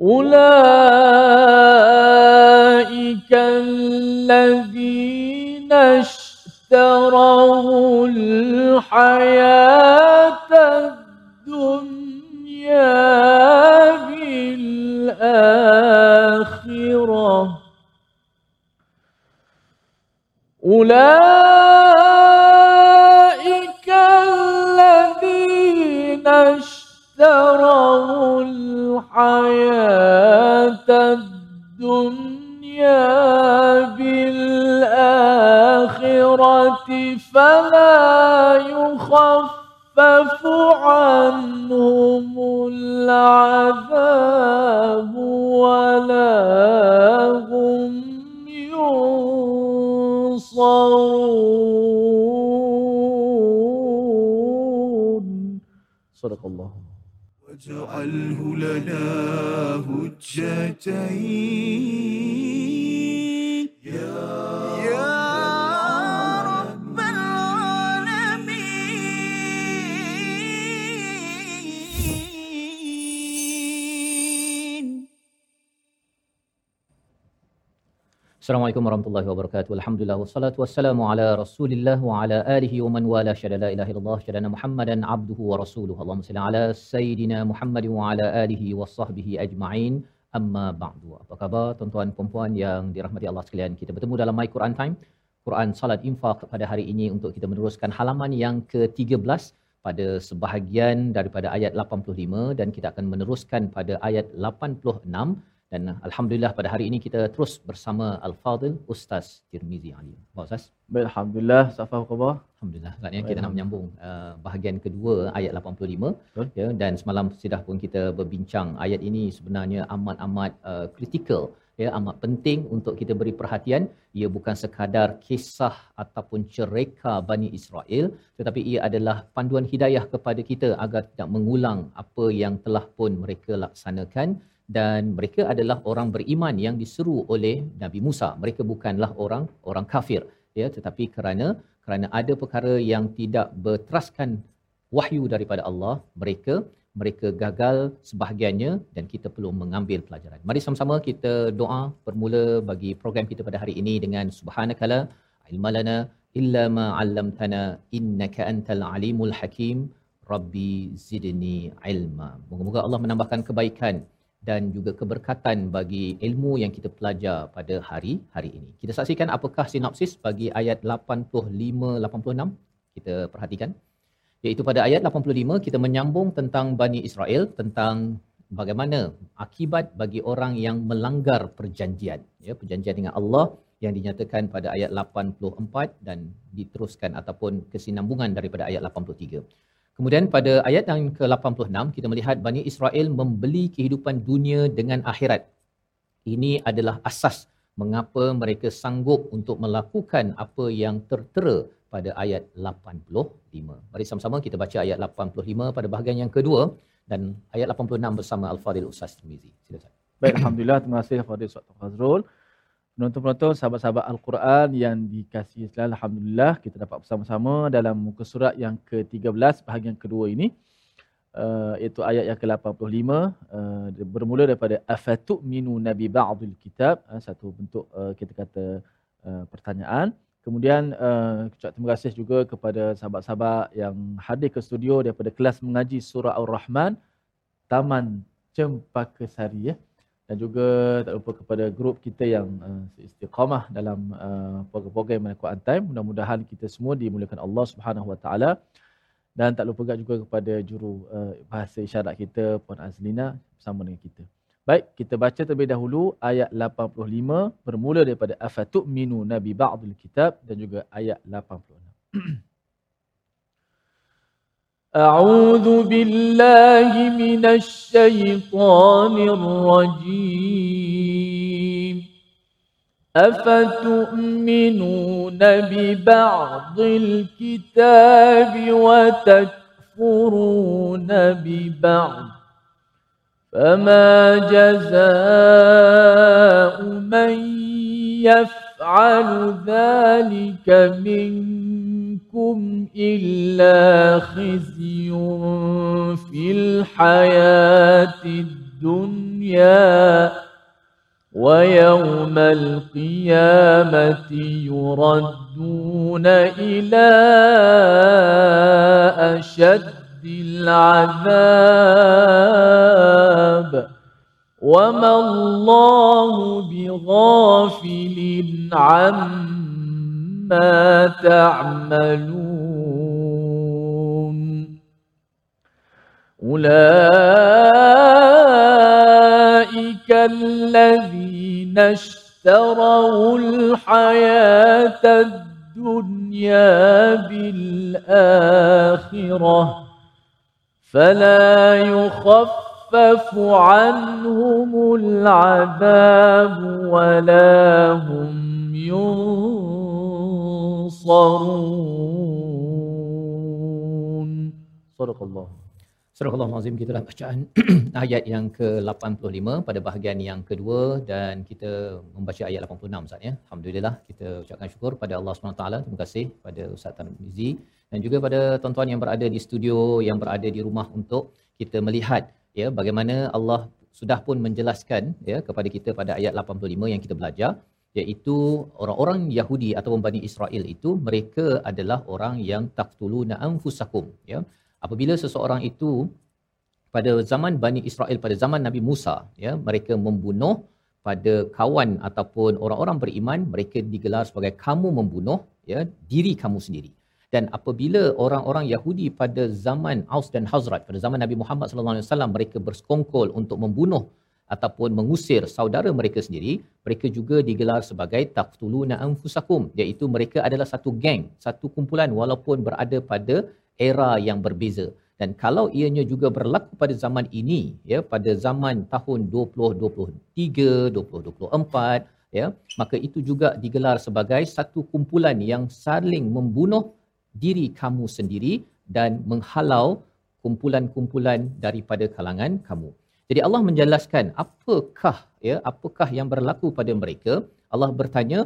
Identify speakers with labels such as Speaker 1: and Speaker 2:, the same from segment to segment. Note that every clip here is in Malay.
Speaker 1: أولئك الذين اشتروا الحياة الدنيا بالآخرة. أولئك الحياة الدنيا بالآخرة فلا يخفف عنهم العذاب ولا هم ينصرون. صدق الله.
Speaker 2: واجعله لنا هجتين.
Speaker 3: Assalamualaikum warahmatullahi wabarakatuh. Alhamdulillah wassalatu wassalamu ala Rasulillah wa ala alihi wa man wala syada la ilaha illallah syada Muhammadan abduhu wa rasuluhu. Allahumma salli ala sayidina Muhammad wa ala alihi wa sahbihi ajma'in. Amma ba'du. Apa khabar tuan-tuan puan-puan yang dirahmati Allah sekalian? Kita bertemu dalam My Quran Time. Quran Salat Infak pada hari ini untuk kita meneruskan halaman yang ke-13 pada sebahagian daripada ayat 85 dan kita akan meneruskan pada ayat 86 dan alhamdulillah pada hari ini kita terus bersama Al-Fadil Ustaz Tirmizi Ali. Baik Ustaz.
Speaker 1: Baik, Alhamdulillah. Safa apa khabar?
Speaker 3: Alhamdulillah. Saat ini kita nak menyambung uh, bahagian kedua ayat 85
Speaker 1: Betul.
Speaker 3: ya dan semalam sudah pun kita berbincang ayat ini sebenarnya amat-amat uh, kritikal ya amat penting untuk kita beri perhatian ia bukan sekadar kisah ataupun cerita Bani Israel tetapi ia adalah panduan hidayah kepada kita agar tidak mengulang apa yang telah pun mereka laksanakan dan mereka adalah orang beriman yang diseru oleh Nabi Musa mereka bukanlah orang orang kafir ya tetapi kerana kerana ada perkara yang tidak berteraskan wahyu daripada Allah mereka mereka gagal sebahagiannya dan kita perlu mengambil pelajaran. Mari sama-sama kita doa bermula bagi program kita pada hari ini dengan subhanakala ilmalana illa ma 'allamtana innaka antal alimul hakim rabbi zidni ilma. Moga-moga Allah menambahkan kebaikan dan juga keberkatan bagi ilmu yang kita pelajar pada hari hari ini. Kita saksikan apakah sinopsis bagi ayat 85 86 kita perhatikan iaitu pada ayat 85 kita menyambung tentang Bani Israel tentang bagaimana akibat bagi orang yang melanggar perjanjian ya perjanjian dengan Allah yang dinyatakan pada ayat 84 dan diteruskan ataupun kesinambungan daripada ayat 83. Kemudian pada ayat yang ke-86 kita melihat Bani Israel membeli kehidupan dunia dengan akhirat. Ini adalah asas mengapa mereka sanggup untuk melakukan apa yang tertera pada ayat 85. Mari sama-sama kita baca ayat 85 pada bahagian yang kedua dan ayat 86 bersama Al-Fadhil Ustaz Tirmizi. Silakan.
Speaker 1: Baik, Alhamdulillah. Terima kasih kepada Ustaz Fazrul. Penonton-penonton, sahabat-sahabat Al-Quran yang dikasihi sekalian, Alhamdulillah kita dapat bersama-sama dalam muka surat yang ke-13 bahagian kedua ini. Uh, iaitu ayat yang ke-85 uh, bermula daripada afatu minu nabi ba'dil kitab? Uh, satu bentuk uh, kita kata uh, pertanyaan. Kemudian uh, terima kasih juga kepada sahabat-sahabat yang hadir ke studio daripada kelas mengaji surah Ar-Rahman Taman Cempaka Sari ya dan juga tak lupa kepada grup kita yang uh, istiqamah dalam uh, program-program Al-Quran Time mudah-mudahan kita semua dimuliakan Allah Subhanahu Wa Taala dan tak lupa juga kepada juru uh, bahasa isyarat kita Puan Azlina bersama dengan kita. Baik, kita baca terlebih dahulu ayat 85 bermula daripada afatu minu nabi ba'dul kitab dan juga ayat 86. أعوذ بالله من الشيطان الرجيم. أفتؤمنون ببعض الكتاب وتكفرون ببعض؟ فما جزاء من يفعل ذلك منكم يصبهم إلا خزي في الحياة الدنيا ويوم القيامة يردون إلى أشد العذاب وما الله بغافل عما تعملون. أولئك الذين اشتروا الحياة الدنيا بالآخرة فلا يخفف عنهم العذاب ولا هم ينصرون صدق الله
Speaker 3: Surah Al-Azim kita dah bacaan ayat yang ke-85 pada bahagian yang kedua dan kita membaca ayat 86 Ustaz ya. Alhamdulillah kita ucapkan syukur pada Allah SWT. Terima kasih pada Ustaz Tarmizi dan juga pada tuan-tuan yang berada di studio, yang berada di rumah untuk kita melihat ya bagaimana Allah sudah pun menjelaskan ya kepada kita pada ayat 85 yang kita belajar iaitu orang-orang Yahudi ataupun Bani Israel itu mereka adalah orang yang taqtuluna anfusakum ya. Apabila seseorang itu pada zaman Bani Israel pada zaman Nabi Musa ya mereka membunuh pada kawan ataupun orang-orang beriman mereka digelar sebagai kamu membunuh ya diri kamu sendiri. Dan apabila orang-orang Yahudi pada zaman Aus dan Hazrat pada zaman Nabi Muhammad sallallahu alaihi wasallam mereka bersekongkol untuk membunuh ataupun mengusir saudara mereka sendiri mereka juga digelar sebagai taqtuluna anfusakum iaitu mereka adalah satu geng satu kumpulan walaupun berada pada era yang berbeza dan kalau ianya juga berlaku pada zaman ini ya pada zaman tahun 2023 2024 ya maka itu juga digelar sebagai satu kumpulan yang saling membunuh diri kamu sendiri dan menghalau kumpulan-kumpulan daripada kalangan kamu. Jadi Allah menjelaskan apakah ya apakah yang berlaku pada mereka? Allah bertanya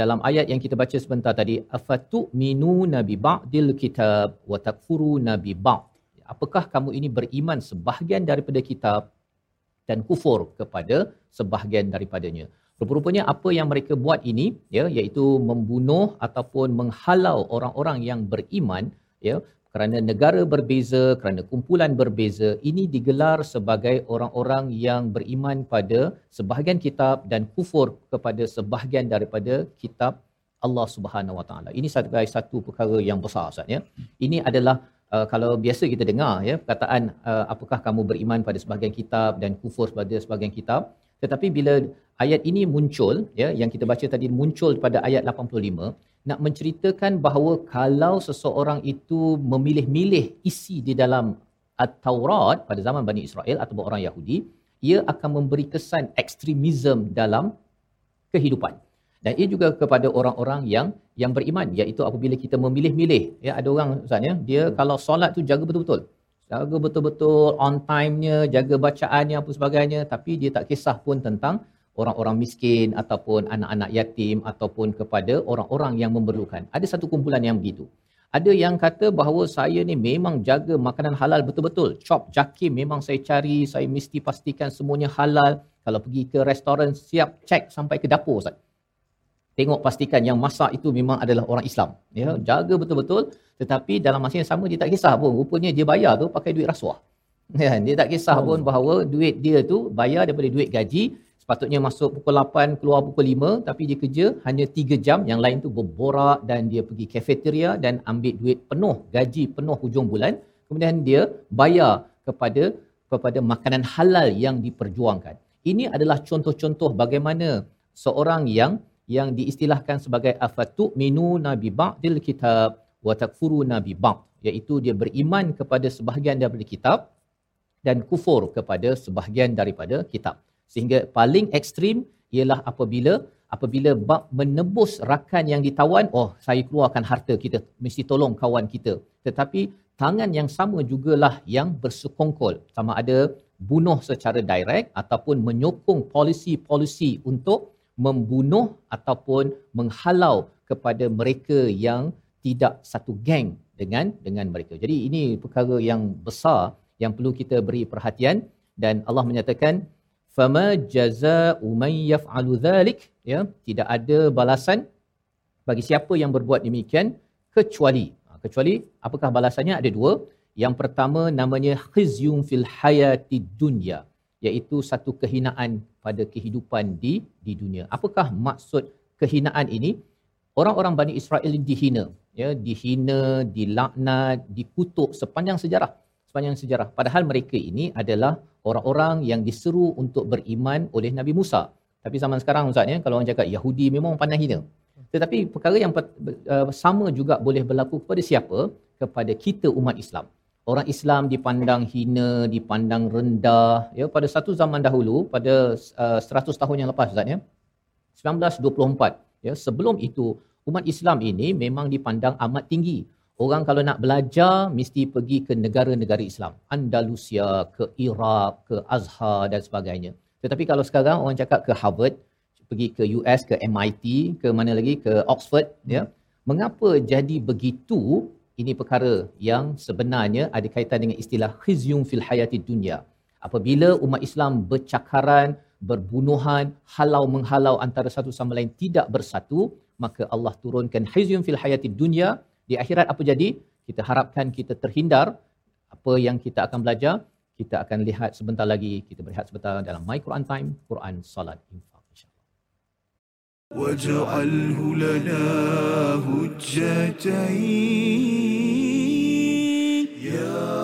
Speaker 3: dalam ayat yang kita baca sebentar tadi afatu minu nabi ba'dil kitab wa takfuru nabi ba'd. Apakah kamu ini beriman sebahagian daripada kitab dan kufur kepada sebahagian daripadanya? Rupa-rupanya apa yang mereka buat ini ya iaitu membunuh ataupun menghalau orang-orang yang beriman ya kerana negara berbeza kerana kumpulan berbeza ini digelar sebagai orang-orang yang beriman pada sebahagian kitab dan kufur kepada sebahagian daripada kitab Allah Subhanahu Wa Taala. Ini sebagai satu perkara yang besar Ustaz ya. Ini adalah uh, kalau biasa kita dengar ya perkataan uh, apakah kamu beriman pada sebahagian kitab dan kufur pada sebahagian kitab tetapi bila ayat ini muncul ya yang kita baca tadi muncul pada ayat 85 nak menceritakan bahawa kalau seseorang itu memilih-milih isi di dalam At-Taurat pada zaman Bani Israel atau orang Yahudi ia akan memberi kesan ekstremism dalam kehidupan. Dan ia juga kepada orang-orang yang yang beriman iaitu apabila kita memilih-milih. Ya ada orang ustaz ya dia kalau solat tu jaga betul-betul. Jaga betul-betul on time-nya jaga bacaannya apa sebagainya tapi dia tak kisah pun tentang orang-orang miskin ataupun anak-anak yatim ataupun kepada orang-orang yang memerlukan. Ada satu kumpulan yang begitu. Ada yang kata bahawa saya ni memang jaga makanan halal betul-betul. Chop jakim memang saya cari, saya mesti pastikan semuanya halal. Kalau pergi ke restoran siap cek sampai ke dapur Ustaz. Tengok pastikan yang masak itu memang adalah orang Islam. Ya jaga betul-betul. Tetapi dalam masa yang sama dia tak kisah pun. Rupanya dia bayar tu pakai duit rasuah. Ya dia tak kisah pun bahawa duit dia tu bayar daripada duit gaji sepatutnya masuk pukul 8 keluar pukul 5 tapi dia kerja hanya 3 jam. Yang lain tu berborak dan dia pergi cafeteria dan ambil duit penuh gaji penuh hujung bulan. Kemudian dia bayar kepada kepada makanan halal yang diperjuangkan. Ini adalah contoh-contoh bagaimana seorang yang yang diistilahkan sebagai afatu minu nabi ba'dil kitab wa takfuru nabi ba'd. Iaitu dia beriman kepada sebahagian daripada kitab dan kufur kepada sebahagian daripada kitab sehingga paling ekstrim ialah apabila apabila bab menebus rakan yang ditawan oh saya keluarkan harta kita mesti tolong kawan kita tetapi tangan yang sama jugalah yang bersekongkol sama ada bunuh secara direct ataupun menyokong polisi-polisi untuk membunuh ataupun menghalau kepada mereka yang tidak satu geng dengan dengan mereka. Jadi ini perkara yang besar yang perlu kita beri perhatian dan Allah menyatakan fama jazaa'u man yaf'alu dhalik. Ya tidak ada balasan bagi siapa yang berbuat demikian kecuali ha, kecuali apakah balasannya? Ada dua. Yang pertama namanya khizyun fil hayati dunya iaitu satu kehinaan pada kehidupan di di dunia. Apakah maksud kehinaan ini? Orang-orang Bani Israel dihina ya dihina dilaknat dikutuk sepanjang sejarah sepanjang sejarah. Padahal mereka ini adalah orang-orang yang diseru untuk beriman oleh Nabi Musa. Tapi zaman sekarang ustaz ya kalau orang cakap Yahudi memang pandang hina. Tetapi perkara yang uh, sama juga boleh berlaku kepada siapa? Kepada kita umat Islam. Orang Islam dipandang hina dipandang rendah ya pada satu zaman dahulu pada uh, 100 tahun yang lepas ustaz ya 1924 ya sebelum itu umat Islam ini memang dipandang amat tinggi orang kalau nak belajar mesti pergi ke negara-negara Islam. Andalusia ke Iraq ke Azhar dan sebagainya. Tetapi kalau sekarang orang cakap ke Harvard pergi ke US ke MIT ke mana lagi ke Oxford ya. Mengapa jadi begitu? Ini perkara yang sebenarnya ada kaitan dengan istilah khizyun fil hayati dunya. Apabila umat Islam bercakaran berbunuhan halau menghalau antara satu sama lain tidak bersatu maka Allah turunkan khizyun fil hayati dunya di akhirat apa jadi? Kita harapkan kita terhindar apa yang kita akan belajar. Kita akan lihat sebentar lagi. Kita berehat sebentar dalam my Quran time Quran Salat infak insyaallah.
Speaker 2: Waj'alhu lana hujjatain ya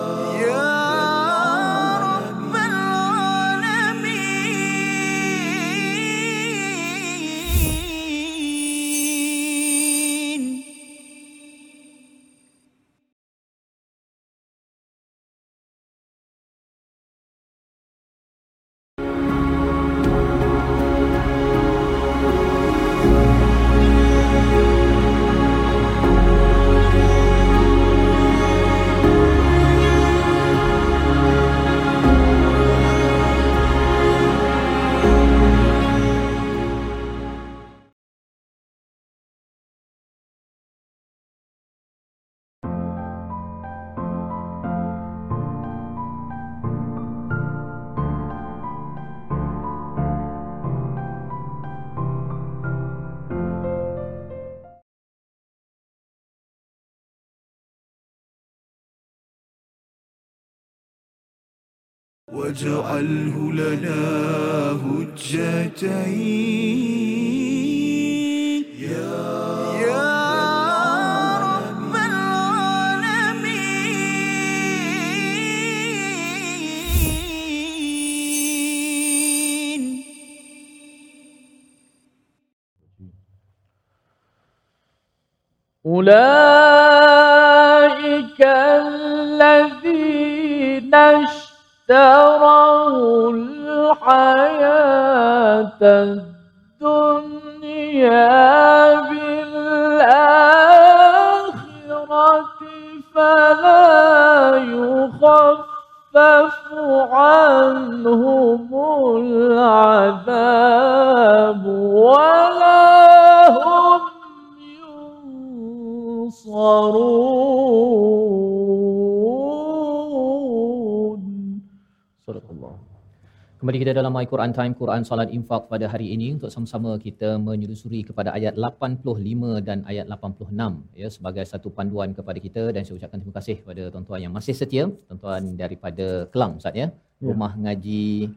Speaker 2: واجعله لنا هجتين. يا يا رب العالمين.
Speaker 1: أولئك الذين اشتروا الحياة الدنيا بالآخرة فلا يخفف عنهم العذاب ولا هم ينصرون.
Speaker 3: Kembali kita dalam My Quran Time, Quran Salat Infak pada hari ini untuk sama-sama kita menyusuri kepada ayat 85 dan ayat 86 ya sebagai satu panduan kepada kita dan saya ucapkan terima kasih kepada tuan-tuan yang masih setia, tuan-tuan daripada Kelang Ustaz ya.
Speaker 1: Ya.
Speaker 3: Rumah ngaji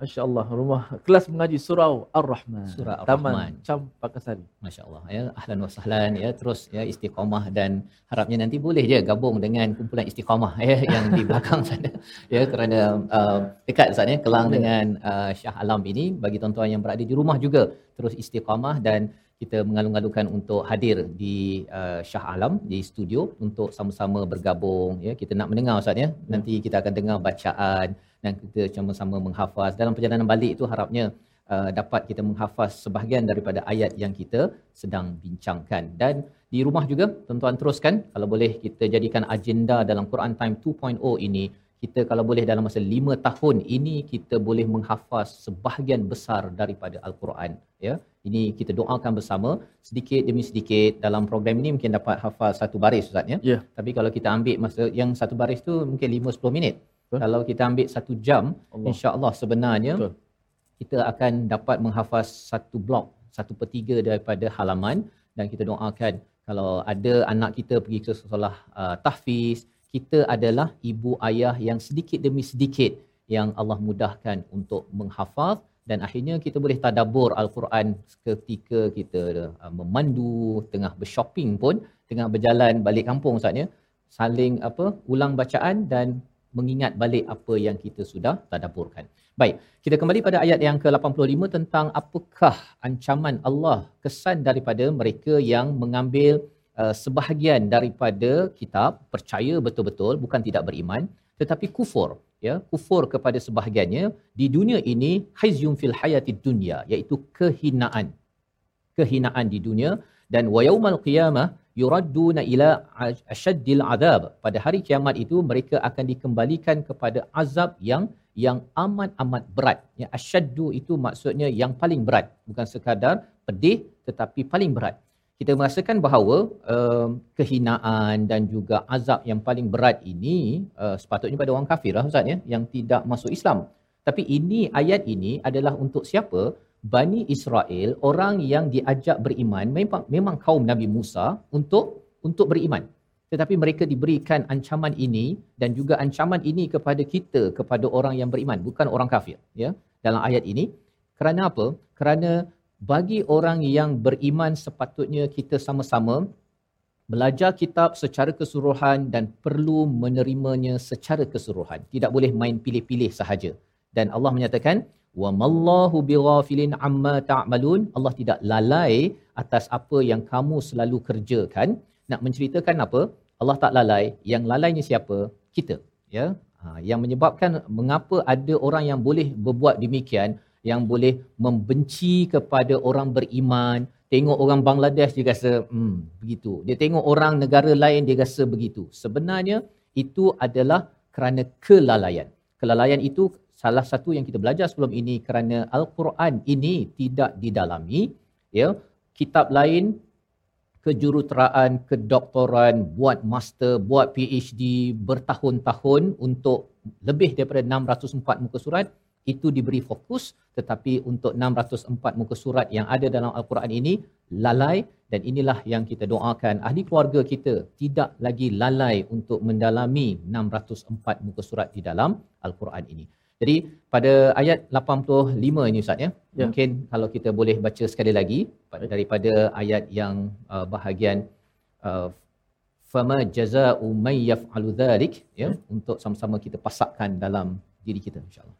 Speaker 1: Masya Allah, rumah kelas mengaji surau Ar-Rahman.
Speaker 3: Surah Ar-Rahman.
Speaker 1: Taman Campakasari.
Speaker 3: Masya-Allah ya. Ahlan wa sahlan ya. Terus ya istiqamah dan harapnya nanti boleh je gabung dengan kumpulan istiqamah ya yang di belakang sana. Ya kerana uh, dekat Ustaz ya Kelang
Speaker 1: Ya.
Speaker 3: dengan uh, Shah Alam ini bagi tuan-tuan yang berada di rumah juga terus istiqamah dan kita mengalung-alungkan untuk hadir di uh, Shah Alam di studio untuk sama-sama bergabung ya kita nak mendengar Ustaz ya nanti kita akan dengar bacaan dan kita sama-sama menghafaz. Dalam perjalanan balik itu harapnya uh, dapat kita menghafaz sebahagian daripada ayat yang kita sedang bincangkan. Dan di rumah juga tuan-tuan teruskan kalau boleh kita jadikan agenda dalam Quran Time 2.0 ini kita kalau boleh dalam masa lima tahun ini kita boleh menghafaz sebahagian besar daripada al-Quran ya. Ini kita doakan bersama. Sedikit demi sedikit dalam program ini mungkin dapat hafal satu baris ustaz ya.
Speaker 1: Ya.
Speaker 3: tapi kalau kita ambil masa yang satu baris tu mungkin 5 10 minit
Speaker 1: Betul.
Speaker 3: kalau kita ambil satu jam
Speaker 1: Allah.
Speaker 3: insya-Allah sebenarnya
Speaker 1: Betul.
Speaker 3: kita akan dapat menghafaz satu blok satu per tiga daripada halaman dan kita doakan kalau ada anak kita pergi ke sekolah uh, tahfiz kita adalah ibu ayah yang sedikit demi sedikit yang Allah mudahkan untuk menghafaz dan akhirnya kita boleh tadabbur al-Quran ketika kita uh, memandu tengah bershopping pun tengah berjalan balik kampung saatnya saling apa ulang bacaan dan mengingat balik apa yang kita sudah tadabburkan. Baik, kita kembali pada ayat yang ke-85 tentang apakah ancaman Allah kesan daripada mereka yang mengambil uh, sebahagian daripada kitab percaya betul-betul bukan tidak beriman tetapi kufur ya kufur kepada sebahagiannya di dunia ini khizyun fil hayatid dunya iaitu kehinaan kehinaan di dunia dan wa yaumal qiyamah yuradduna ila asyaddil azab pada hari kiamat itu mereka akan dikembalikan kepada azab yang yang amat amat berat. Ya asyaddu itu maksudnya yang paling berat. Bukan sekadar pedih tetapi paling berat. Kita merasakan bahawa uh, kehinaan dan juga azab yang paling berat ini uh, sepatutnya pada orang kafir lah Ustaz ya yang tidak masuk Islam. Tapi ini ayat ini adalah untuk siapa Bani Israel orang yang diajak beriman memang memang kaum Nabi Musa untuk untuk beriman. Tetapi mereka diberikan ancaman ini dan juga ancaman ini kepada kita kepada orang yang beriman bukan orang kafir ya. Dalam ayat ini kerana apa? Kerana bagi orang yang beriman sepatutnya kita sama-sama belajar kitab secara keseluruhan dan perlu menerimanya secara keseluruhan. Tidak boleh main pilih-pilih sahaja. Dan Allah menyatakan wa mallahu bighafilin amma ta'malun. Allah tidak lalai atas apa yang kamu selalu kerjakan. Nak menceritakan apa? Allah tak lalai. Yang lalainya siapa? Kita ya. Ha, yang menyebabkan mengapa ada orang yang boleh berbuat demikian yang boleh membenci kepada orang beriman. Tengok orang Bangladesh dia rasa hmm begitu. Dia tengok orang negara lain dia rasa begitu. Sebenarnya itu adalah kerana kelalaian. Kelalaian itu salah satu yang kita belajar sebelum ini kerana al-Quran ini tidak didalami ya kitab lain kejuruteraan kedoktoran buat master buat PhD bertahun-tahun untuk lebih daripada 604 muka surat itu diberi fokus. Tetapi untuk 604 muka surat yang ada dalam al-Quran ini lalai dan inilah yang kita doakan ahli keluarga kita tidak lagi lalai untuk mendalami 604 muka surat di dalam al-Quran ini jadi pada ayat 85 ini Ustaz ya.
Speaker 1: Ya.
Speaker 3: Mungkin kalau kita boleh baca sekali lagi daripada ayat yang uh, bahagian uh, fama jazaa'u may yaf'alu dhalik ya untuk sama-sama kita pasakkan dalam diri kita insya-Allah.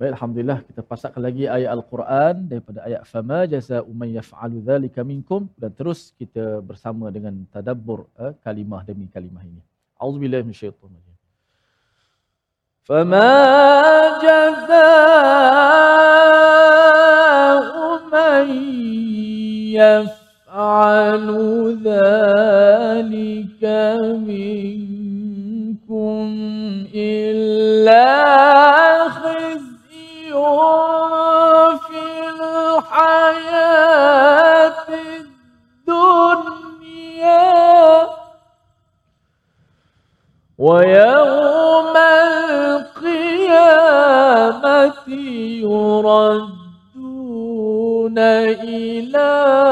Speaker 1: Baik, alhamdulillah kita pasakkan lagi ayat al-Quran daripada ayat fama jazaa'u man yaf'alu dzalika minkum dan terus kita bersama dengan tadabbur eh, kalimah demi kalimah ini. Auzubillahi minasyaitonir. فما جزاء من يفعل ذلك منكم إلا خزي في الحياة الدنيا ويوم يردون إلى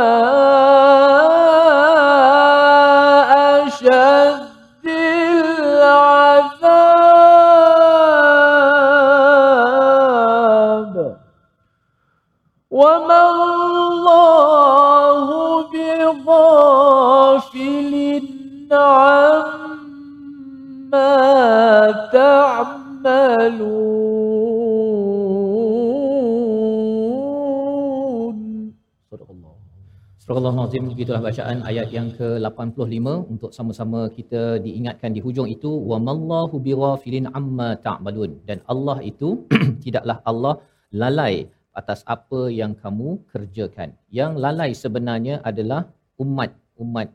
Speaker 3: Al-Nazim begitulah bacaan ayat yang ke-85 untuk sama-sama kita diingatkan di hujung itu wa mallahu bighafilin amma ta'malun dan Allah itu tidaklah Allah lalai atas apa yang kamu kerjakan. Yang lalai sebenarnya adalah umat umat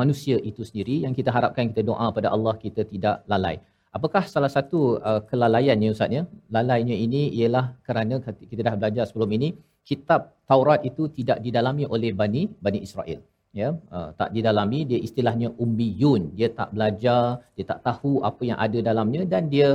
Speaker 3: manusia itu sendiri yang kita harapkan kita doa pada Allah kita tidak lalai. Apakah salah satu uh, kelalaiannya Ustaz ya? Lalainya ini ialah kerana kita dah belajar sebelum ini kitab Taurat itu tidak didalami oleh Bani Bani Israel. Ya, uh, tak didalami dia istilahnya umbiyun. Dia tak belajar, dia tak tahu apa yang ada dalamnya dan dia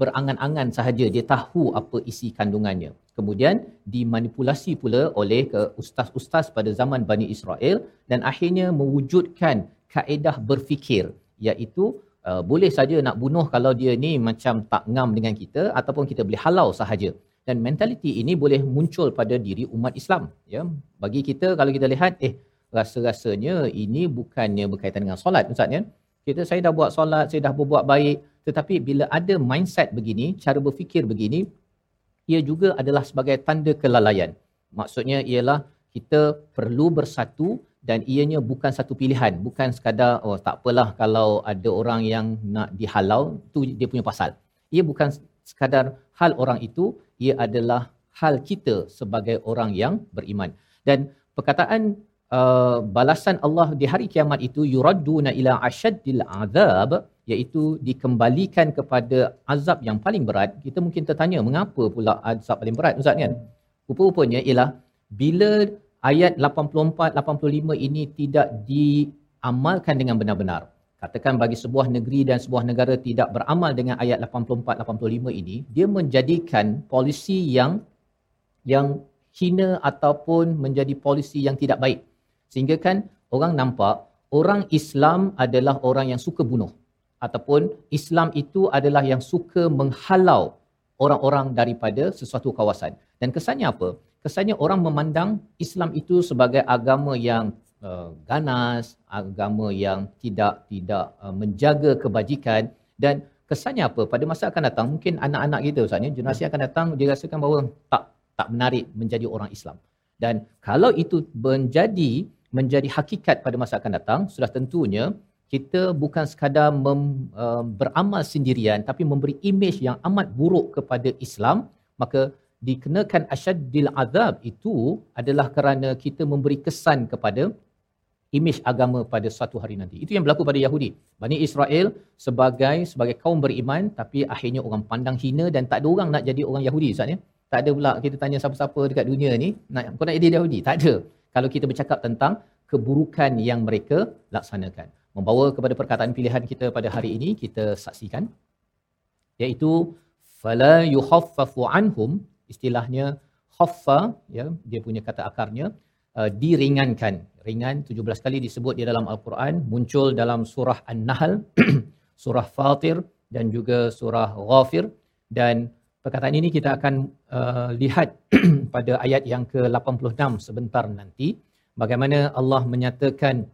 Speaker 3: berangan-angan sahaja dia tahu apa isi kandungannya. Kemudian dimanipulasi pula oleh ke ustaz-ustaz pada zaman Bani Israel dan akhirnya mewujudkan kaedah berfikir iaitu uh, boleh saja nak bunuh kalau dia ni macam tak ngam dengan kita ataupun kita boleh halau sahaja. Dan mentaliti ini boleh muncul pada diri umat Islam. Ya, bagi kita kalau kita lihat, eh rasa-rasanya ini bukannya berkaitan dengan solat, Ustaz ya. Kita saya dah buat solat, saya dah berbuat baik, tetapi bila ada mindset begini, cara berfikir begini, ia juga adalah sebagai tanda kelalaian. Maksudnya ialah kita perlu bersatu dan ianya bukan satu pilihan, bukan sekadar oh tak apalah kalau ada orang yang nak dihalau, tu dia punya pasal. Ia bukan sekadar hal orang itu, ia adalah hal kita sebagai orang yang beriman. Dan perkataan uh, balasan Allah di hari kiamat itu yuradduna ila asyaddil azab iaitu dikembalikan kepada azab yang paling berat. Kita mungkin tertanya mengapa pula azab paling berat ustaz kan? Rupa-rupanya ialah bila ayat 84 85 ini tidak diamalkan dengan benar-benar katakan bagi sebuah negeri dan sebuah negara tidak beramal dengan ayat 84 85 ini dia menjadikan polisi yang yang hina ataupun menjadi polisi yang tidak baik Sehingga kan orang nampak orang Islam adalah orang yang suka bunuh ataupun Islam itu adalah yang suka menghalau orang-orang daripada sesuatu kawasan. Dan kesannya apa? Kesannya orang memandang Islam itu sebagai agama yang uh, ganas, agama yang tidak tidak uh, menjaga kebajikan dan kesannya apa? Pada masa akan datang mungkin anak-anak kita Ustaz ya, generasi akan datang dia rasakan bahawa tak tak menarik menjadi orang Islam. Dan kalau itu menjadi menjadi hakikat pada masa akan datang sudah tentunya kita bukan sekadar mem, uh, beramal sendirian tapi memberi imej yang amat buruk kepada Islam maka dikenakan asyaddil azab itu adalah kerana kita memberi kesan kepada imej agama pada suatu hari nanti. Itu yang berlaku pada Yahudi. Bani Israel sebagai sebagai kaum beriman tapi akhirnya orang pandang hina dan tak ada orang nak jadi orang Yahudi Ustaz ya. Tak ada pula kita tanya siapa-siapa dekat dunia ni nak kau nak jadi Yahudi. Tak ada kalau kita bercakap tentang keburukan yang mereka laksanakan. Membawa kepada perkataan pilihan kita pada hari ini, kita saksikan. Iaitu, fala yuhaffafu anhum, istilahnya khaffa, ya, dia punya kata akarnya, uh, diringankan. Ringan 17 kali disebut di dalam Al-Quran, muncul dalam surah An-Nahl, surah Fatir dan juga surah Ghafir. Dan perkataan ini kita akan uh, lihat pada ayat yang ke-86 sebentar nanti bagaimana Allah menyatakan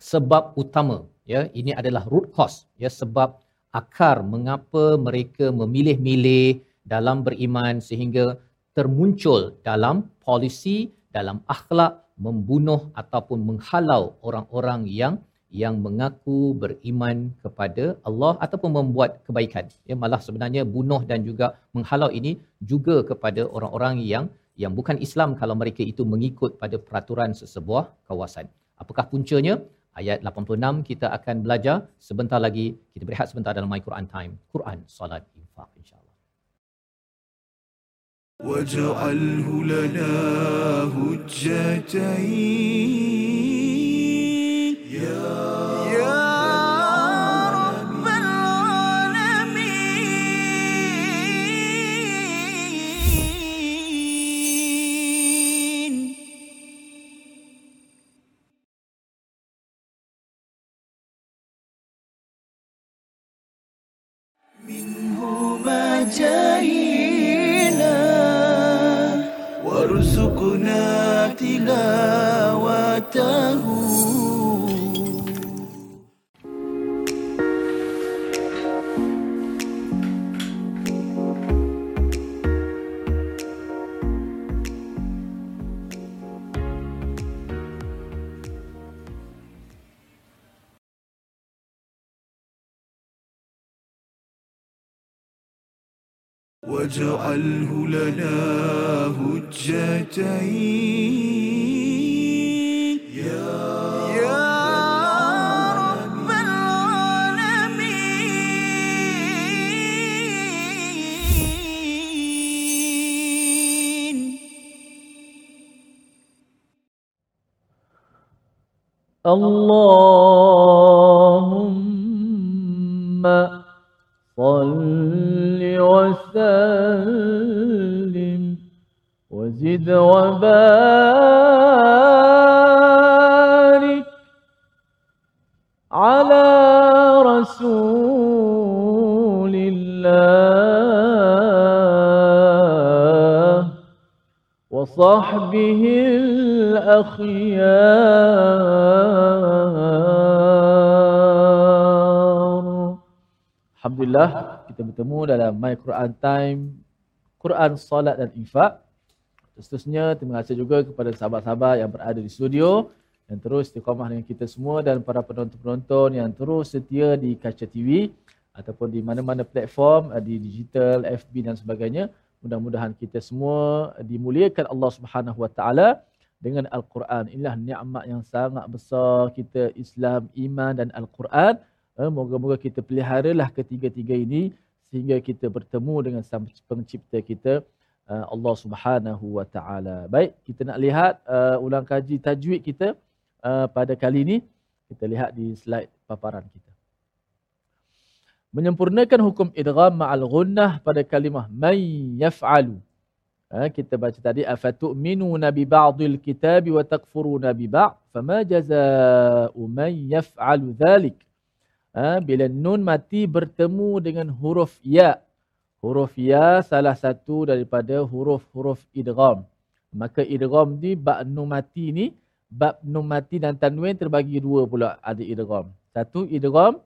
Speaker 3: sebab utama ya ini adalah root cause ya sebab akar mengapa mereka memilih-milih dalam beriman sehingga termuncul dalam polisi dalam akhlak membunuh ataupun menghalau orang-orang yang yang mengaku beriman kepada Allah ataupun membuat kebaikan. Ya malah sebenarnya bunuh dan juga menghalau ini juga kepada orang-orang yang yang bukan Islam kalau mereka itu mengikut pada peraturan sesebuah kawasan. Apakah puncanya? Ayat 86 kita akan belajar sebentar lagi. Kita berehat sebentar dalam My Quran Time. Quran, Salat, Infaq insyaAllah.
Speaker 2: واجعله لنا هجتين. يا يا رب العالمين. منه ما جهينا واجعله لنا هجتين.
Speaker 1: اللهم صل وسلم وزد وبارك على رسول الله وصحبه الأخيار. Alhamdulillah kita bertemu dalam My Quran Time Quran, Salat dan Infak Seterusnya terima kasih juga kepada sahabat-sahabat yang berada di studio yang terus istiqamah dengan kita semua dan para penonton-penonton yang terus setia di Kaca TV ataupun di mana-mana platform eh, di digital, FB dan sebagainya. Mudah-mudahan kita semua dimuliakan Allah Subhanahu Wa Taala dengan Al-Quran. Inilah nikmat yang sangat besar kita Islam, iman dan Al-Quran. Eh, moga-moga kita peliharalah ketiga-tiga ini sehingga kita bertemu dengan sang pencipta kita uh, Allah Subhanahu wa taala. Baik, kita nak lihat uh, ulang kaji tajwid kita uh, pada kali ini. Kita lihat di slide paparan kita. Menyempurnakan hukum idgham ma'al gunnah pada kalimah may yaf'alu. Uh, kita baca tadi afatu'minuna bi ba'dil kitabi wa takfuruna bi ba'd fama jazaa'u man yaf'alu dhalik. Uh, bila nun mati bertemu dengan huruf ya' Huruf ya salah satu daripada huruf-huruf idgham. Maka idgham ni bab nun mati ni bab nun mati dan tanwin terbagi dua pula ada idgham. Satu idgham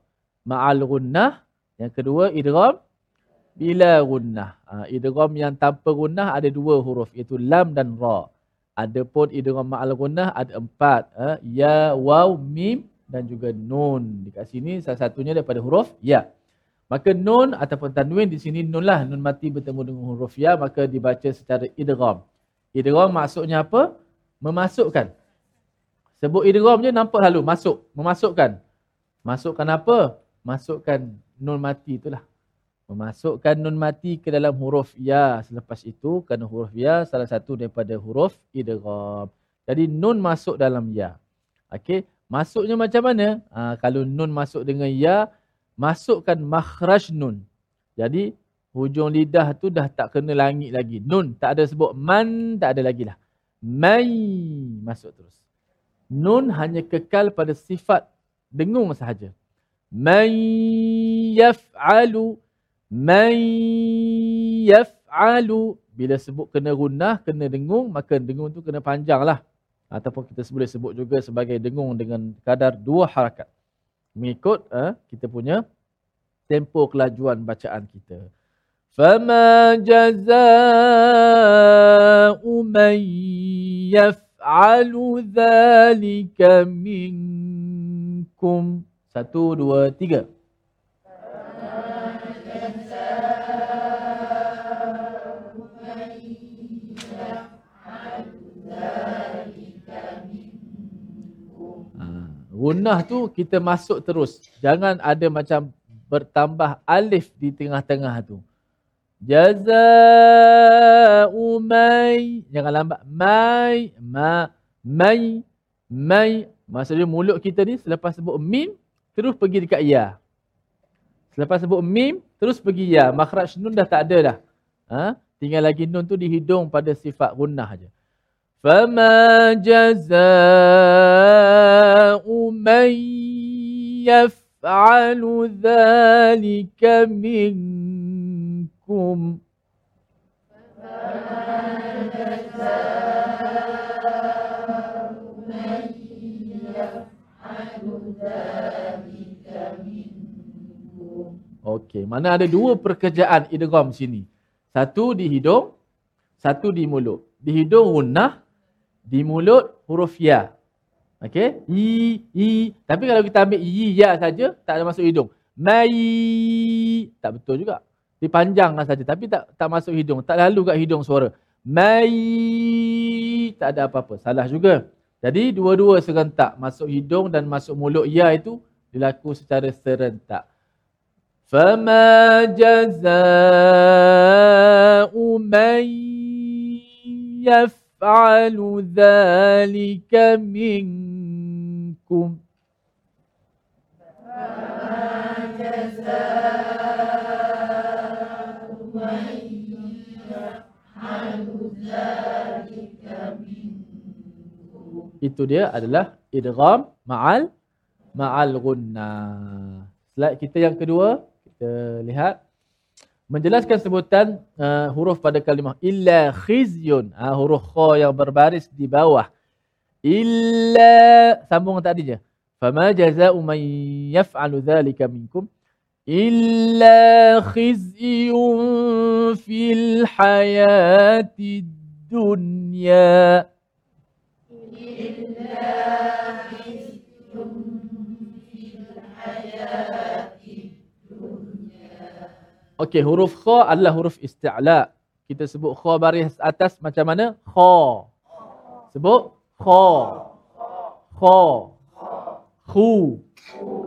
Speaker 1: ma'al gunnah, yang kedua idgham bila gunnah. Ha, idgham yang tanpa gunnah ada dua huruf iaitu lam dan ra. Adapun idgham ma'al gunnah ada empat, ha, ya, waw, mim dan juga nun. Dekat sini salah satunya daripada huruf ya. Maka nun ataupun tanwin di sini nun lah. Nun mati bertemu dengan huruf ya. Maka dibaca secara idgham. Idgham maksudnya apa? Memasukkan. Sebut idgham je nampak lalu. Masuk. Memasukkan. Masukkan apa? Masukkan nun mati itulah. Memasukkan nun mati ke dalam huruf ya. Selepas itu kerana huruf ya salah satu daripada huruf idgham. Jadi nun masuk dalam ya. Okey. Masuknya macam mana? Ha, kalau nun masuk dengan ya, masukkan makhraj nun. Jadi hujung lidah tu dah tak kena langit lagi. Nun tak ada sebut man tak ada lagi lah. Mai masuk terus. Nun hanya kekal pada sifat dengung sahaja. Mai yaf'alu mai yaf'alu bila sebut kena gunnah, kena dengung, maka dengung tu kena panjang lah. Ataupun kita boleh sebut juga sebagai dengung dengan kadar dua harakat mengikut uh, kita punya tempo kelajuan bacaan kita. Fama jazaa'u man yaf'alu dhalika minkum. Satu, dua, tiga. Gunnah tu kita masuk terus. Jangan ada macam bertambah alif di tengah-tengah tu. Jaza'u mai. Jangan lambat. Mai. Ma. Mai. Mai. Maksudnya mulut kita ni selepas sebut mim, terus pergi dekat ya. Selepas sebut mim, terus pergi ya. Makhraj nun dah tak ada dah. Ha? Tinggal lagi nun tu di hidung pada sifat gunnah aja. فما جزاء من يفعل ذلك منكم Okey, mana ada dua pekerjaan idgham sini. Satu di hidung, satu di mulut. Di hidung gunnah, di mulut huruf ya. Okey? I i tapi kalau kita ambil i ya saja tak ada masuk hidung. Mai tak betul juga. Dipanjanglah saja tapi tak tak masuk hidung, tak lalu kat hidung suara. Mai tak ada apa-apa. Salah juga. Jadi dua-dua serentak masuk hidung dan masuk mulut ya itu dilaku secara serentak. Fama jaza'u man yaf يفعل ذلك منكم minkum itu dia adalah idgham ma'al ma'al gunnah. Slide kita yang kedua, kita lihat menjelaskan sebutan uh, huruf pada kalimah illa khizyun, uh, huruf kha yang berbaris di bawah. Illa sambung tadi je. Fama jazaa'u man yaf'alu dhalika minkum illa khizyun fil hayati dunya. Okey, huruf kha adalah huruf isti'la. Kita sebut kha baris atas macam mana? Kha. Sebut kha. Kha. Khu.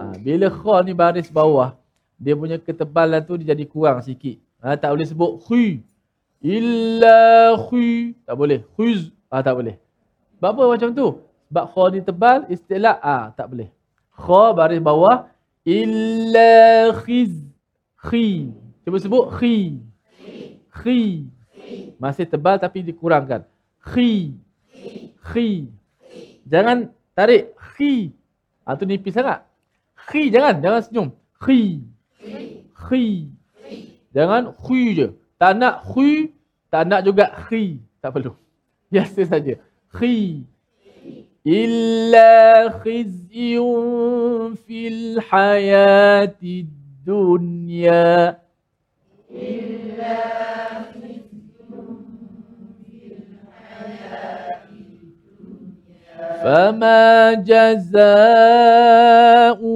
Speaker 1: Ha, bila kha ni baris bawah, dia punya ketebalan tu dia jadi kurang sikit. Ha, tak boleh sebut khi. Illa khi. Tak boleh. Khuz. Ha, tak boleh. Sebab apa macam tu? Sebab kha ni tebal, istilah ah tak boleh. Kha baris bawah illa khiz. Khi. Cuba sebut khi. Khi. Masih tebal tapi dikurangkan. Khi. Khi. Jangan tarik khi. Ah tu nipis sangat. Khi jangan, jangan senyum. Khi. Khi. Jangan khi je. Tak nak khi, tak nak juga khi. Tak perlu. Biasa saja. Khi. Illa khizyun fil hayati dunya. فما جزاء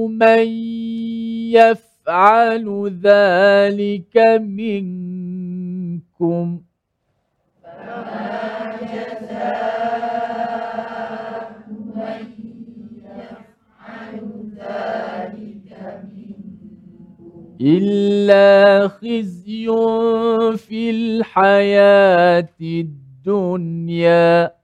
Speaker 1: من يفعل ذلك منكم. إلا خزي في الحياة الدنيا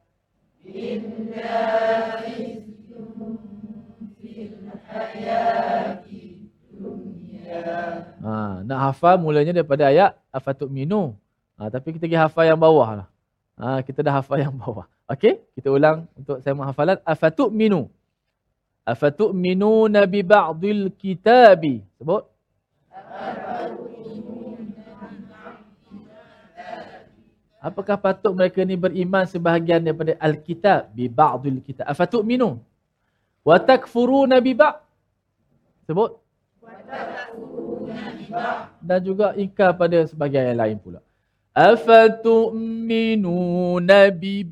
Speaker 1: Ha, nak hafal mulanya daripada ayat afatuk minu. Ha, tapi kita pergi hafal yang bawah lah. Ha, kita dah hafal yang bawah. Okey, kita ulang untuk saya hafalan afatuk minu. Afatuk minu nabi ba'dil kitabi. Sebut. Apakah patut mereka ni beriman sebahagian daripada Alkitab? Bi ba'dil kitab. Afatuk minu. Wa takfuruna bi ba' Sebut. Dan juga ingkar pada sebagian yang lain pula. Afatu'minuna bi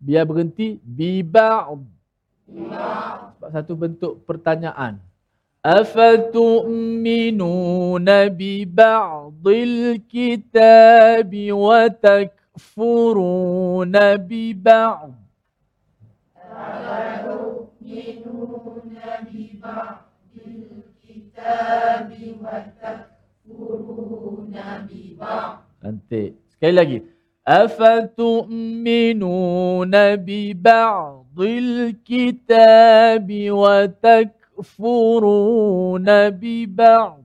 Speaker 1: Biar berhenti bi ba'd. Sebab satu bentuk pertanyaan. Afatu'minuna bi ba'dil kitab wa takfuruna bi ba'd. Cantik. Sekali lagi. Afatu'minuna bi ba'dil kitab wa takfuruna bi ba'd.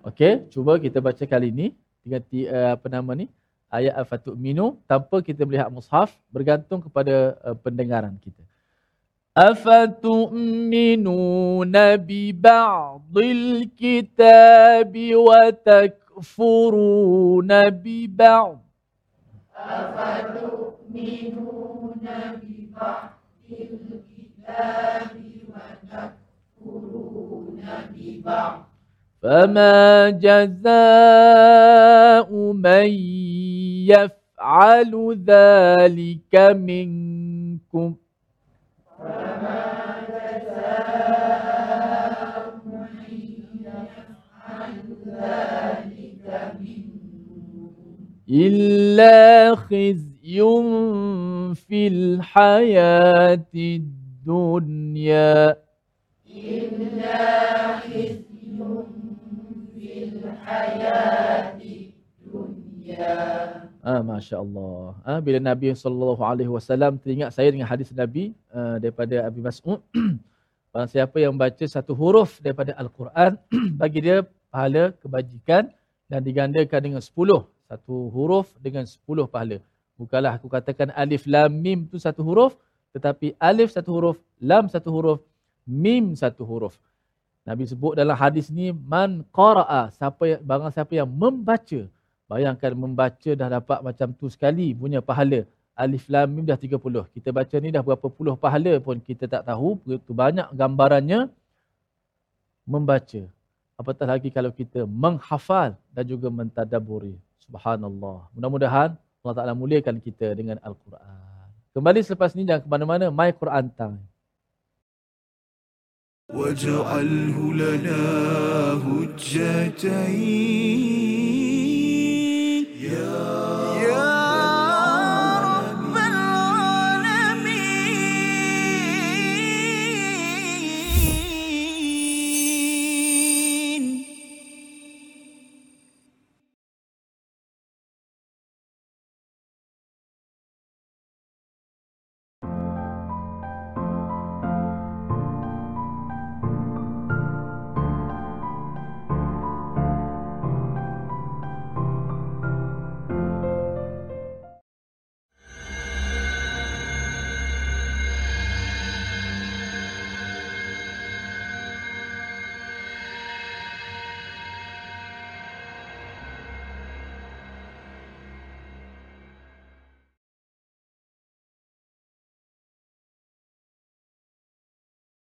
Speaker 1: Okey, cuba kita baca kali ini dengan ti, uh, apa nama ni? ayat afatu'minu tanpa kita melihat mushaf bergantung kepada uh, pendengaran kita. أفتؤمنون ببعض الكتاب وتكفرون ببعض أفتؤمنون ببعض الكتاب وتكفرون ببعض؟ فما جزاء من يفعل ذلك منكم؟ فما إلا خزي في الحياة الدنيا Ah, Masya Allah. Ah, bila Nabi Sallallahu Alaihi Wasallam teringat saya dengan hadis Nabi ah, daripada Abi Mas'ud. Barang siapa yang baca satu huruf daripada Al-Quran, bagi dia pahala kebajikan dan digandakan dengan sepuluh. satu huruf dengan sepuluh pahala. Bukanlah aku katakan alif lam mim tu satu huruf, tetapi alif satu huruf, lam satu huruf, mim satu huruf. Nabi sebut dalam hadis ni man qara'a siapa barang siapa yang membaca bayangkan membaca dah dapat macam tu sekali punya pahala. Alif lam mim dah 30 kita baca ni dah berapa puluh pahala pun kita tak tahu begitu banyak gambarannya. Membaca. Apatah lagi kalau kita menghafal dan juga mentadaburi subhanallah mudah-mudahan Allah Taala muliakan kita dengan al-Quran kembali selepas ni jangan ke mana-mana my Quran time
Speaker 2: واجعله لنا هجتين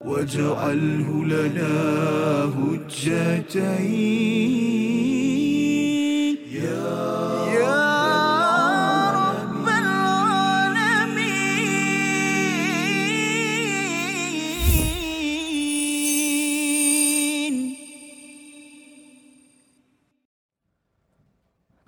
Speaker 2: واجعله لنا هجتين.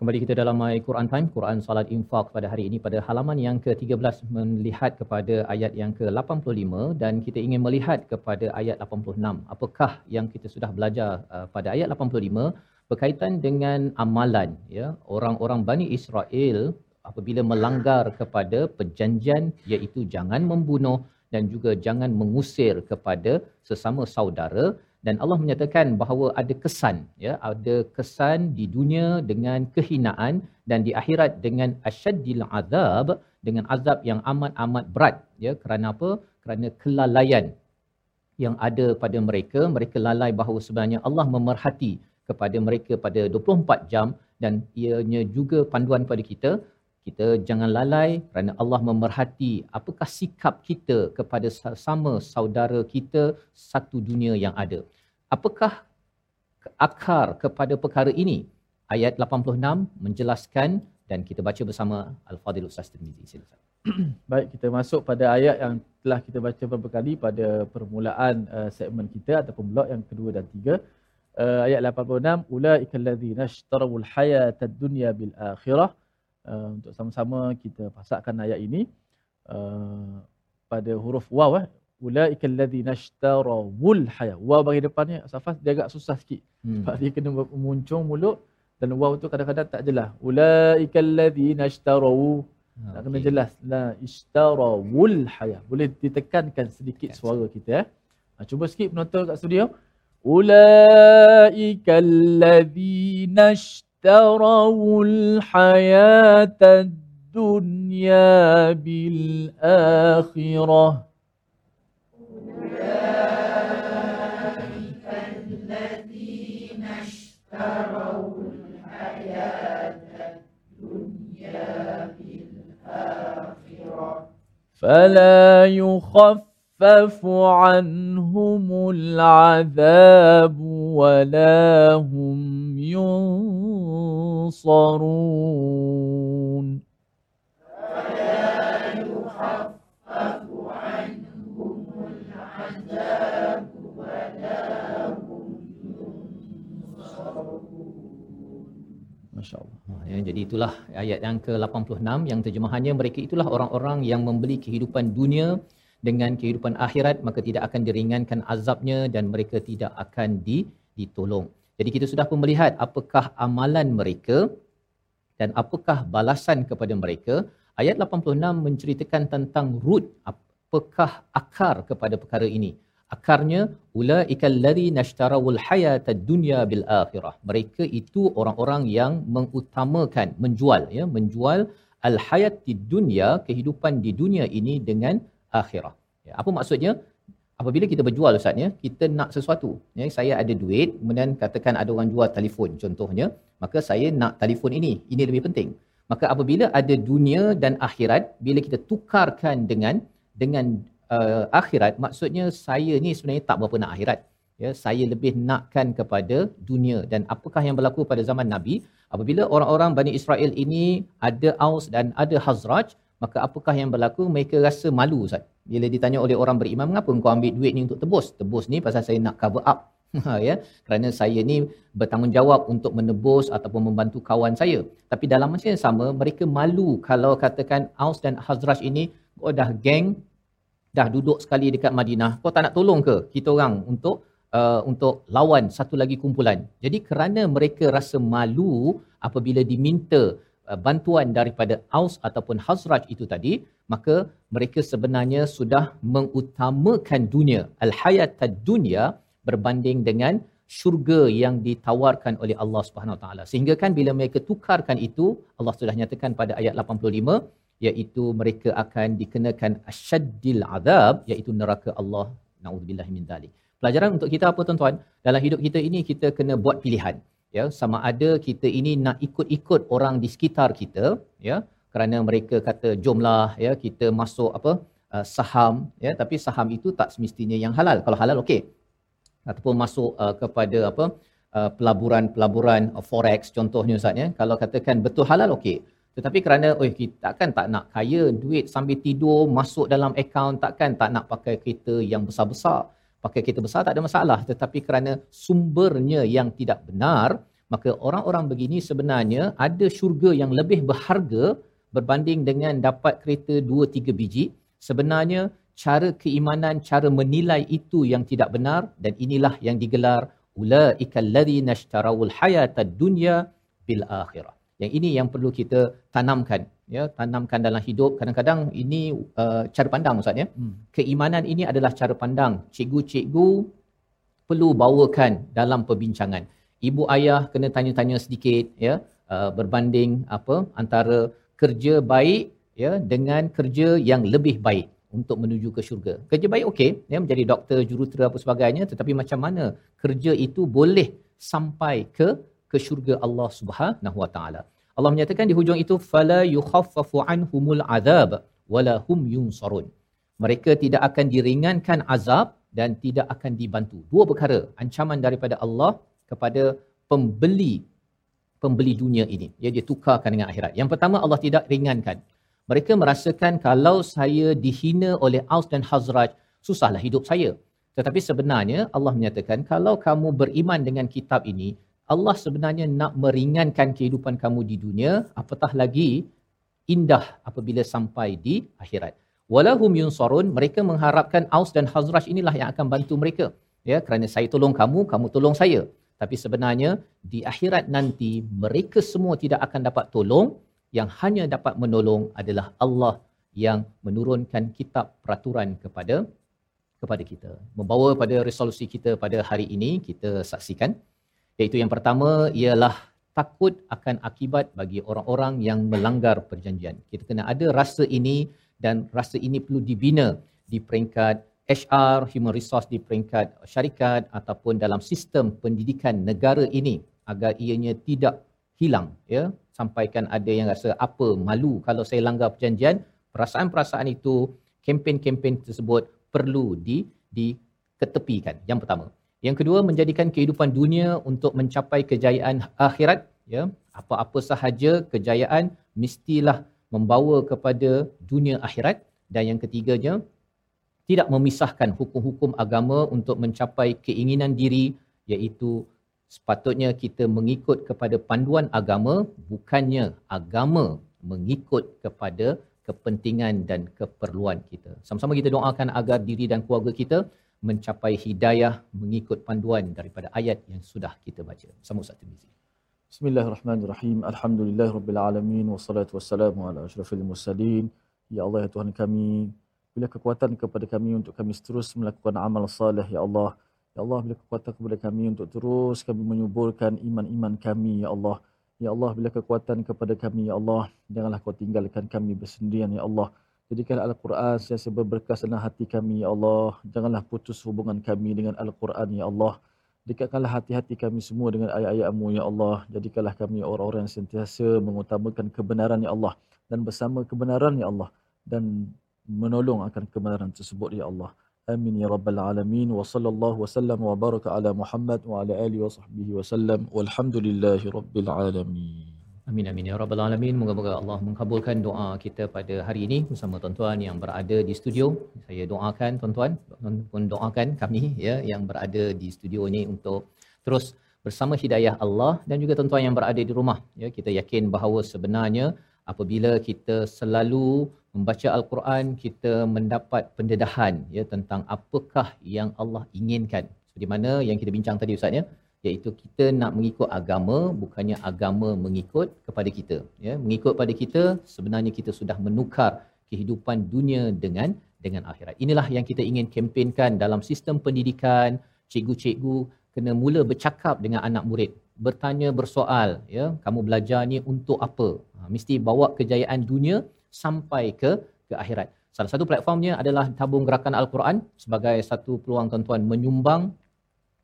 Speaker 3: Kembali kita dalam My Quran Time, Quran Salat Infak pada hari ini pada halaman yang ke-13 melihat kepada ayat yang ke-85 dan kita ingin melihat kepada ayat 86. Apakah yang kita sudah belajar uh, pada ayat 85 berkaitan dengan amalan ya orang-orang Bani Israel apabila melanggar kepada perjanjian iaitu jangan membunuh dan juga jangan mengusir kepada sesama saudara. Dan Allah menyatakan bahawa ada kesan ya ada kesan di dunia dengan kehinaan dan di akhirat dengan asyaddil azab dengan azab yang amat-amat berat ya. Kerana apa? Kerana kelalaian yang ada pada mereka. Mereka lalai bahawa sebenarnya Allah memerhati kepada mereka pada 24 jam dan ianya juga panduan kepada kita kita jangan lalai kerana Allah memerhati apakah sikap kita kepada sama saudara kita satu dunia yang ada. Apakah akar kepada perkara ini? Ayat 86 menjelaskan dan kita baca bersama Al-Fadhil Ustaz Tirmizi. Silakan.
Speaker 1: Baik, kita masuk pada ayat yang telah kita baca beberapa kali pada permulaan uh, segmen kita ataupun blok yang kedua dan tiga. Uh, ayat 86, Ula'ika allazina ashtarawul hayatad dunya bil akhirah. Uh, untuk sama-sama kita pasakkan ayat ini uh, pada huruf waw eh. Ula'ika allazina ashtarawul hayat. Waw bagi depan ni, Safas dia agak susah sikit.
Speaker 3: Hmm.
Speaker 1: Sebab dia kena memuncung mulut dan waw tu kadang-kadang tak jelas. Ula'ika allazina ashtarawu nak kena jelas. La ishtarawul hayah. Boleh ditekankan sedikit suara kita eh. Ha, cuba sikit penonton kat studio. Ulaika allazina اشتروا الحياة الدنيا بالآخرة. أولئك الذين اشتروا الحياة الدنيا بالآخرة فلا يخف يخفف عنهم العذاب ولا هم ينصرون Masya Allah.
Speaker 3: Ha, Ya, jadi itulah ayat yang ke-86 yang terjemahannya mereka itulah orang-orang yang membeli kehidupan dunia dengan kehidupan akhirat maka tidak akan diringankan azabnya dan mereka tidak akan di, ditolong. Jadi kita sudah pun melihat apakah amalan mereka dan apakah balasan kepada mereka. Ayat 86 menceritakan tentang root apakah akar kepada perkara ini. Akarnya ulaikal ladzina ishtarawul hayatad dunya bil akhirah. Mereka itu orang-orang yang mengutamakan menjual ya, menjual al hayatid dunya kehidupan di dunia ini dengan akhirah. Ya, apa maksudnya? Apabila kita berjual ustaz ya, kita nak sesuatu. Ya, saya ada duit, kemudian katakan ada orang jual telefon contohnya, maka saya nak telefon ini. Ini lebih penting. Maka apabila ada dunia dan akhirat, bila kita tukarkan dengan dengan uh, akhirat maksudnya saya ni sebenarnya tak berapa nak akhirat ya saya lebih nakkan kepada dunia dan apakah yang berlaku pada zaman nabi apabila orang-orang Bani Israel ini ada Aus dan ada Hazraj maka apakah yang berlaku? Mereka rasa malu Ustaz. Bila ditanya oleh orang beriman mengapa kau ambil duit ni untuk tebus? Tebus ni pasal saya nak cover up. Ya. Kerana saya ni bertanggungjawab untuk menebus ataupun membantu kawan saya. Tapi dalam masa yang sama mereka malu kalau katakan Aus dan Hazraj ini oh dah geng dah duduk sekali dekat Madinah, kau tak nak tolong ke kita orang untuk uh, untuk lawan satu lagi kumpulan. Jadi kerana mereka rasa malu apabila diminta bantuan daripada Aus ataupun Hazraj itu tadi, maka mereka sebenarnya sudah mengutamakan dunia, al-hayatad dunya berbanding dengan syurga yang ditawarkan oleh Allah Subhanahu Taala. Sehingga kan bila mereka tukarkan itu, Allah sudah nyatakan pada ayat 85 iaitu mereka akan dikenakan asyaddil azab iaitu neraka Allah naudzubillah min zalik. Pelajaran untuk kita apa tuan-tuan? Dalam hidup kita ini kita kena buat pilihan. Ya, sama ada kita ini nak ikut-ikut orang di sekitar kita, ya, kerana mereka kata jomlah ya kita masuk apa uh, saham ya tapi saham itu tak semestinya yang halal. Kalau halal okey. Ataupun masuk uh, kepada apa uh, pelaburan-pelaburan uh, forex contohnya Ustaz ya. Kalau katakan betul halal okey. Tetapi kerana oh kita takkan tak nak kaya duit sambil tidur masuk dalam akaun takkan tak nak pakai kereta yang besar-besar. Pakai kereta besar tak ada masalah. Tetapi kerana sumbernya yang tidak benar maka orang-orang begini sebenarnya ada syurga yang lebih berharga berbanding dengan dapat kereta 2 3 biji. Sebenarnya cara keimanan, cara menilai itu yang tidak benar dan inilah yang digelar ulaikal ladzina ishtarawul hayatad dunya bil akhirah. Yang ini yang perlu kita tanamkan ya tanamkan dalam hidup kadang-kadang ini uh, cara pandang ustaz ya hmm. keimanan ini adalah cara pandang cikgu-cikgu perlu bawakan dalam perbincangan ibu ayah kena tanya-tanya sedikit ya uh, berbanding apa antara kerja baik ya dengan kerja yang lebih baik untuk menuju ke syurga. Kerja baik okey, ya menjadi doktor, jurutera apa sebagainya, tetapi macam mana kerja itu boleh sampai ke ke syurga Allah Subhanahu Wa Taala. Allah menyatakan di hujung itu fala yukhaffafu anhumul azab wala hum yunsarun. Mereka tidak akan diringankan azab dan tidak akan dibantu. Dua perkara ancaman daripada Allah kepada pembeli pembeli dunia ini. Ya, dia tukarkan dengan akhirat. Yang pertama Allah tidak ringankan. Mereka merasakan kalau saya dihina oleh Aus dan Hazraj, susahlah hidup saya. Tetapi sebenarnya Allah menyatakan kalau kamu beriman dengan kitab ini, Allah sebenarnya nak meringankan kehidupan kamu di dunia, apatah lagi indah apabila sampai di akhirat. Walahum yunsarun, mereka mengharapkan Aus dan Hazraj inilah yang akan bantu mereka. Ya, kerana saya tolong kamu, kamu tolong saya. Tapi sebenarnya di akhirat nanti mereka semua tidak akan dapat tolong, yang hanya dapat menolong adalah Allah yang menurunkan kitab peraturan kepada kepada kita. Membawa pada resolusi kita pada hari ini kita saksikan iaitu yang pertama ialah takut akan akibat bagi orang-orang yang melanggar perjanjian. Kita kena ada rasa ini dan rasa ini perlu dibina di peringkat HR, human resource di peringkat syarikat ataupun dalam sistem pendidikan negara ini agar ianya tidak hilang ya. Sampaikan ada yang rasa apa malu kalau saya langgar perjanjian. Perasaan-perasaan itu kempen-kempen tersebut perlu di diketepikan. Yang pertama yang kedua menjadikan kehidupan dunia untuk mencapai kejayaan akhirat ya apa-apa sahaja kejayaan mestilah membawa kepada dunia akhirat dan yang ketiganya tidak memisahkan hukum-hukum agama untuk mencapai keinginan diri iaitu sepatutnya kita mengikut kepada panduan agama bukannya agama mengikut kepada kepentingan dan keperluan kita. Sama-sama kita doakan agar diri dan keluarga kita mencapai hidayah mengikut panduan daripada ayat yang sudah kita baca. Sama Ustaz Tirmizi.
Speaker 4: Bismillahirrahmanirrahim. Alhamdulillahirabbil wassalatu wassalamu ala asyrafil mursalin. Ya Allah ya Tuhan kami, bila kekuatan kepada kami untuk kami terus melakukan amal saleh ya Allah. Ya Allah bila kekuatan kepada kami untuk terus kami menyuburkan iman-iman kami ya Allah. Ya Allah bila kekuatan kepada kami ya Allah, janganlah kau tinggalkan kami bersendirian ya Allah. Jadikan Al-Quran sentiasa berberkas dalam hati kami ya Allah. Janganlah putus hubungan kami dengan Al-Quran ya Allah. Dekatkanlah hati-hati kami semua dengan ayat-ayat-Mu ya Allah. Jadikanlah kami orang-orang yang sentiasa mengutamakan kebenaran ya Allah dan bersama kebenaran ya Allah dan menolong akan kebenaran tersebut ya Allah. Amin ya rabbal alamin wa sallallahu wa sallam wa baraka ala Muhammad wa ala alihi wa sahbihi wa sallam walhamdulillahi rabbil alamin.
Speaker 3: Amin amin ya rabbal alamin. Moga-moga Allah mengabulkan doa kita pada hari ini bersama tuan-tuan yang berada di studio. Saya doakan tuan-tuan pun doakan kami ya yang berada di studio ini untuk terus bersama hidayah Allah dan juga tuan-tuan yang berada di rumah ya kita yakin bahawa sebenarnya apabila kita selalu membaca al-Quran kita mendapat pendedahan ya tentang apakah yang Allah inginkan seperti mana yang kita bincang tadi ustaz ya iaitu kita nak mengikut agama bukannya agama mengikut kepada kita. Ya mengikut pada kita sebenarnya kita sudah menukar kehidupan dunia dengan dengan akhirat. Inilah yang kita ingin kempenkan dalam sistem pendidikan cikgu-cikgu kena mula bercakap dengan anak murid. Bertanya bersoal ya kamu belajar ni untuk apa? Ha, mesti bawa kejayaan dunia sampai ke ke akhirat. Salah satu platformnya adalah tabung gerakan al-Quran sebagai satu peluang tuan-tuan menyumbang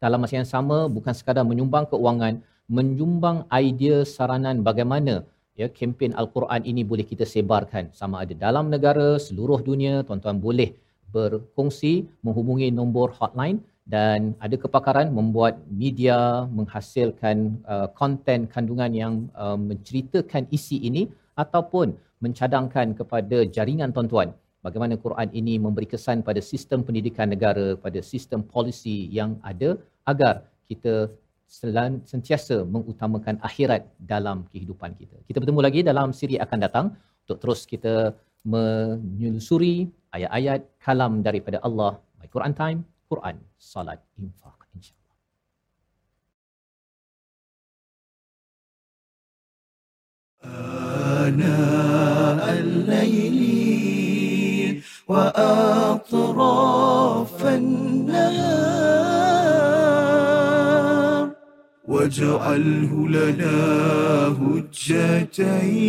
Speaker 3: dalam masa yang sama bukan sekadar menyumbang keuangan menyumbang idea saranan bagaimana ya kempen al-Quran ini boleh kita sebarkan. Sama ada dalam negara seluruh dunia tuan-tuan boleh berkongsi menghubungi nombor hotline dan ada kepakaran membuat media menghasilkan uh, konten kandungan yang uh, menceritakan isi ini ataupun mencadangkan kepada jaringan tuan-tuan. Bagaimana Quran ini memberi kesan pada sistem pendidikan negara pada sistem polisi yang ada agar kita sentiasa mengutamakan akhirat dalam kehidupan kita. Kita bertemu lagi dalam siri akan datang untuk terus kita menyusuri ayat-ayat kalam daripada Allah. My Quran Time, Quran, Salat, Infaq. InsyaAllah.
Speaker 2: آناء الليل وأطراف النهار واجعله لنا هجتين.